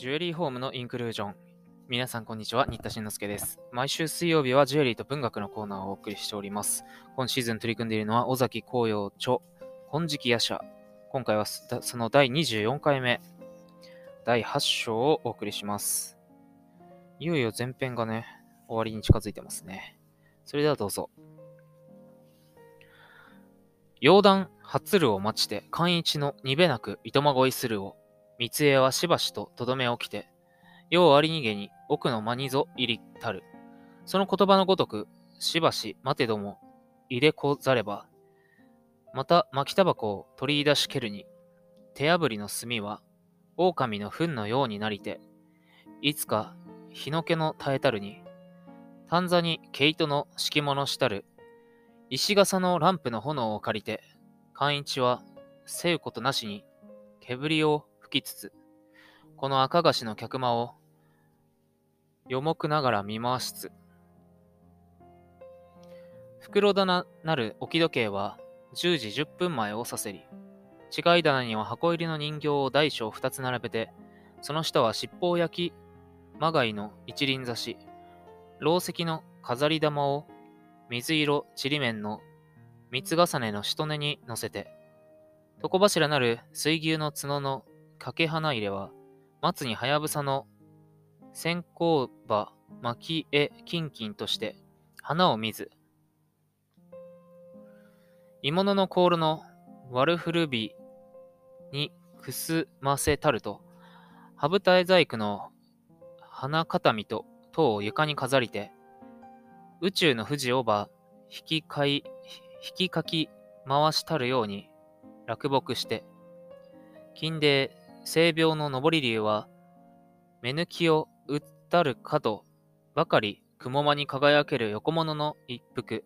ジュエリーホームのインクルージョン。皆さんこんにちは、新田慎之介です。毎週水曜日はジュエリーと文学のコーナーをお送りしております。今シーズン取り組んでいるのは尾崎紅葉著金色夜叉。今回はその第24回目、第8章をお送りします。いよいよ前編がね、終わりに近づいてますね。それではどうぞ。洋談初るを待ちて、寛一のにべなくいとまごいするを、三重はしばしととどめ起きて、ようあり逃げに奥の間にぞ入りたる。その言葉のごとく、しばし待てども、入れこざれば、また巻きタバコを取り出しけるに、手破りの炭は、狼の糞のようになりて、いつか日の気の耐えたるに、短座に毛糸の敷物したる、石笠のランプの炎を借りて、寛一は、せうことなしに、煙を吹きつつ、この赤菓子の客間を、よもくながら見回しつつ、袋棚なる置き時計は、10時10分前をさせり、違い棚には箱入りの人形を大小2つ並べて、その下は七宝焼き、まがいの一輪挿し、ろう石の飾り玉を水色ちりめんの三つ重ねのしとねに乗せて、床柱なる水牛の角の掛け花入れは、松にはやぶさの線香葉巻絵キンキンとして花を見ず、鋳物の香炉の悪古びにくすませたると、羽二重細工の花形見と塔を床に飾りて、宇宙の富士をば引きかい、引きかき回したるように落木して、金で性病の上り竜は、目抜きを打ったる角ばかり雲間に輝ける横物の一服、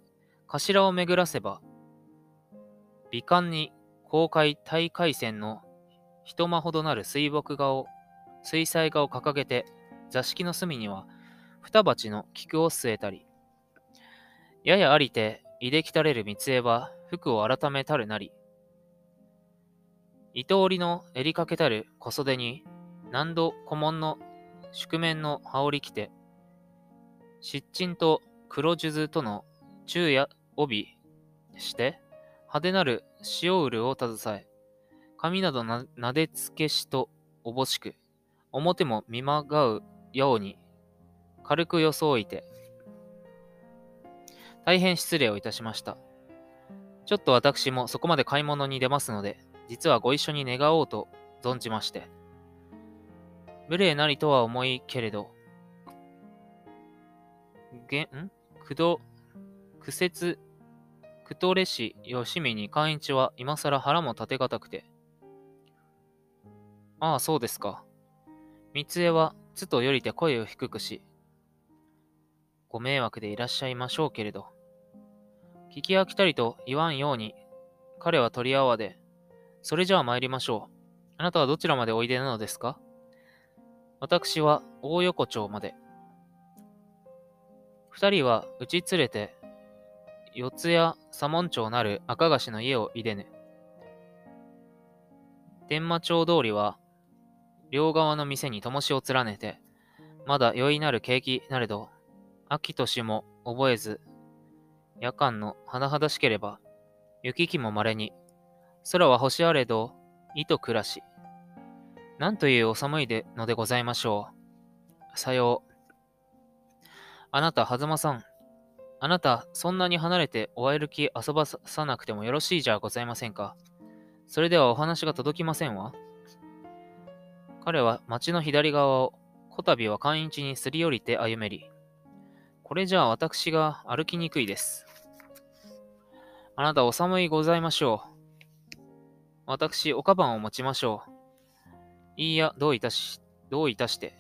頭を巡らせば、美観に公開大海線の一間ほどなる水墨画を、水彩画を掲げて、座敷の隅には、双鉢の菊を据えたり、ややありて、いできたれる三重は、服を改めたるなり、糸織の襟かけたる小袖に、何度古文の宿面の羽織着て、湿鎮と黒数珠との昼夜帯して、派手なる塩潤を携え、髪などななでつけしとおぼしく、表も見まがうように、軽く装いて、大変失礼をいたしました。ちょっと私もそこまで買い物に出ますので、実はご一緒に願おうと存じまして。無礼なりとは思いけれど、げん？くど、苦節、くとれし吉見に寛一は今更腹も立てがたくて。ああ、そうですか。三重は、つとよりて声を低くし、ご迷惑でいらっしゃいましょうけれど、聞き飽きたりと言わんように、彼は取り合わで、それじゃあ参りましょう。あなたはどちらまでおいでなのですか？私は大横丁まで。二人はうち連れて、四谷左門町なる赤菓子の家をいでぬ。天満町通りは、両側の店に灯しを連ねて、まだ酔いなる景気なれど、秋年も覚えず、夜間の甚だしければ、雪気も稀に、空は星あれど、糸暮らし。なんというお寒いでのでございましょう。さよう。あなた、はざまさん。あなた、そんなに離れてお会える気遊ばさなくてもよろしいじゃございませんか。それではお話が届きませんわ。彼は町の左側を、こたびは寛一にすり寄りて歩めり。これじゃあ私が歩きにくいです。あなたお寒いございましょう。私、おかばんを持ちましょう。いいや、どういたし、どういたして。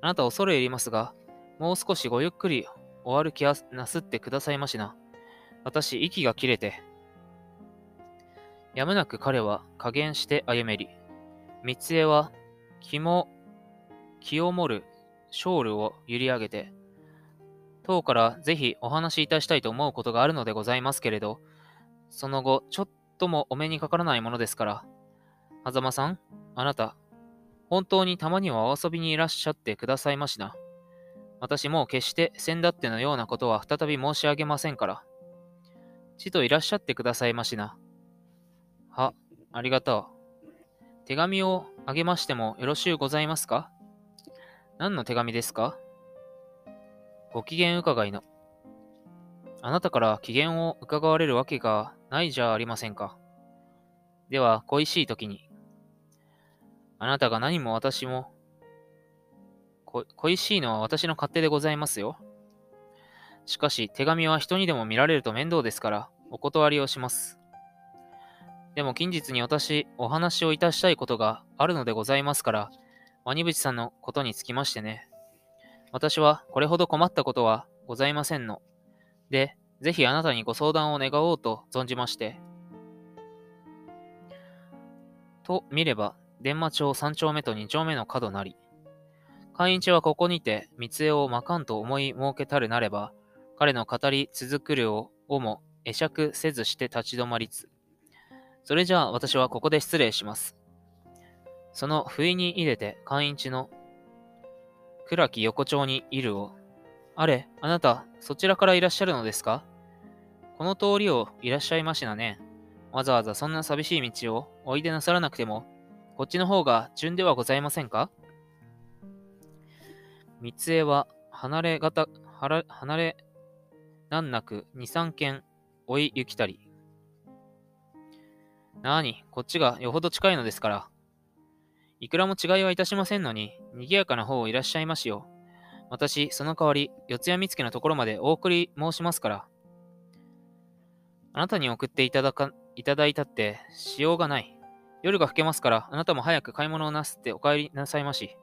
あなた恐れ入りますが、もう少しごゆっくりお歩きなすってくださいましな。私、息が切れて。やむなく彼は加減して歩めり。三重は、肝、清盛るショールを揺り上げて、当からぜひお話しいたしたいと思うことがあるのでございますけれど、その後、ちょっともお目にかからないものですから、狭間さん、あなた、本当にたまにはお遊びにいらっしゃってくださいましな。私も決して先だってのようなことは再び申し上げませんから。ちといらっしゃってくださいましな。は、ありがとう。手紙をあげましてもよろしゅうございますか？何の手紙ですか？ご機嫌伺いの。あなたから機嫌を伺われるわけがないじゃありませんか。では、恋しい時に。あなたが何も私も、恋しいのは私の勝手でございますよ。しかし、手紙は人にでも見られると面倒ですから、お断りをします。でも近日に私、お話をいたしたいことがあるのでございますから、ワニブチさんのことにつきましてね。私はこれほど困ったことはございませんの。で、ぜひあなたにご相談を願おうと存じまして。と見れば、伝馬町3丁目と2丁目の角なり。会員地はここにて、三江をまかんと思い設けたるなれば、彼の語り続くるををも会釈せずして立ち止まりつ。それじゃあ私はここで失礼します。その不意に入れて会員地の倉木横丁にいるをあれ、あなた、そちらからいらっしゃるのですか？この通りをいらっしゃいましなね。わざわざそんな寂しい道をおいでなさらなくても、こっちの方が順ではございませんか？三江は離れがた、離れ難なく二三軒追い行きたり。なあに、こっちがよほど近いのですから。いくらも違いはいたしませんのに、賑やかな方をいらっしゃいましよ。私、その代わり、四谷見附のところまでお送り申しますから。あなたに送っていただか、いただいたって、しようがない。夜が更けますから、あなたも早く買い物をなすってお帰りなさいまし。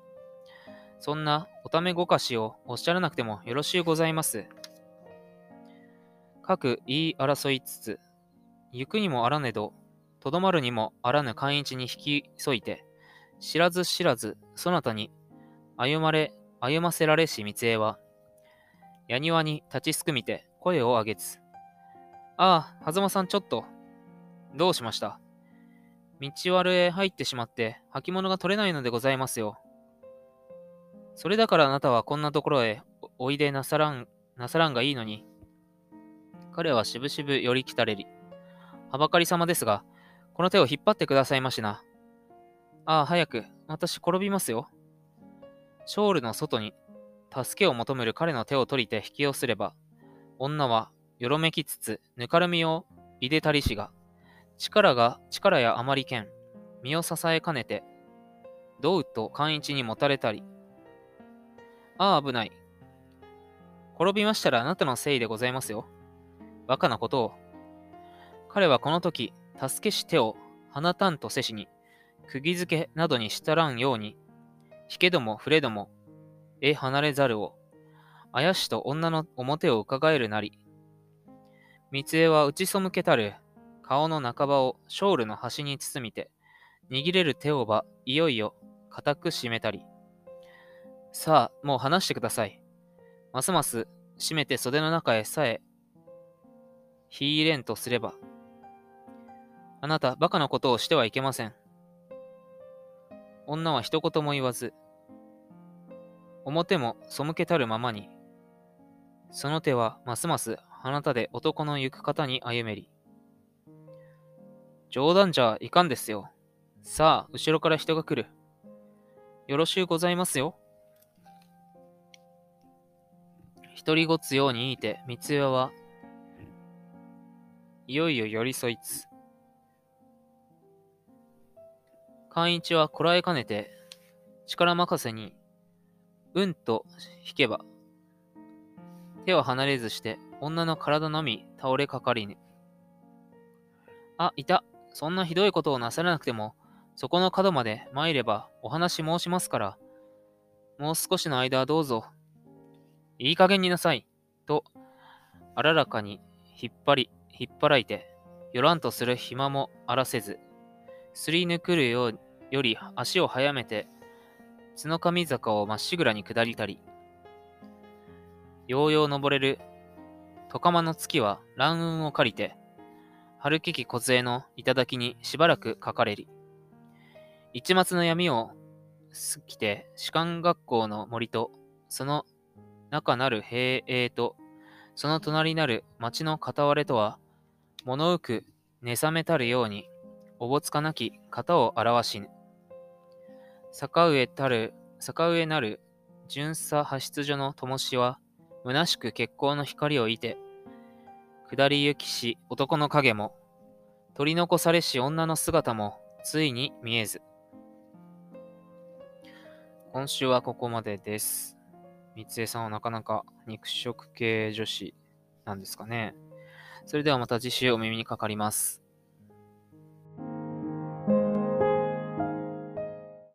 そんなおためごかしをおっしゃらなくてもよろしゅうございます。各言い争いつつ、行くにもあらねど、とどまるにもあらぬ寛一に引き添いて、知らず知らず、そなたに歩まれ歩ませられし三江は、矢庭に立ちすくみて声を上げつ。ああ、狭間さんちょっと。どうしました？道悪へ入ってしまって履物が取れないのでございますよ。それだからあなたはこんなところへおいでなさらん、なさらんがいいのに。彼はしぶしぶ寄り来たれり。はばかり様ですが、この手を引っ張ってくださいましな。ああ、早く。私転びますよ。ショールの外に助けを求める彼の手を取りて引き寄せれば、女はよろめきつつ、ぬかるみをいでたりしが、力が力やあまりけん、身を支えかねて、どうと寛一にもたれたり。ああ、危ない。転びましたらあなたのせいでございますよ。バカなことを。彼はこの時、助けし手を放たんとせしに、釘付けなどにしたらんように、引けども触れども、え離れざるを、あやしと女の表を伺えるなり。三江は打ち背けたる顔の半ばをショールの端に包みて、握れる手をばいよいよ固く締めたり。さあ、もう話してください。ますます締めて袖の中へさえ、ひいれんとすれば。あなた、バカなことをしてはいけません。女は一言も言わず、表も背けたるままに、その手はますます鼻たで男の行く方に歩めり。冗談じゃいかんですよ。さあ、後ろから人が来る。よろしゅうございますよ。一人ごつようにいいて、三つ葉は、いよいよ寄り添いつ。寛一はこらえかねて、力任せにうんと引けば、手を離れずして、女の体のみ倒れかかりね。あ、いた。そんなひどいことをなさらなくても、そこの角まで参ればお話申しますから、もう少しの間どうぞ。いい加減になさい。と、あららかに引っ張り、引っ張らいて、よらんとする暇もあらせず、すり抜くるようより足を速めて、角上坂をまっしぐらに下りたり、ようよう登れる、トカマの月は乱雲を借りて、春木木梢の頂にしばらくかかれり、一末の闇をすきて、士官学校の森と、その中なる平営と、その隣なる町の片割れとは、物浮く寝覚めたるように、おぼつかなき型を表しぬ。坂上たる、坂上なる巡査派出所の灯しは、虚しく血光の光をいて、下り行きし男の影も、取り残されし女の姿も、ついに見えず。今週はここまでです。三江さんはなかなか肉食系女子なんですかね。それではまた次週お耳にかかります。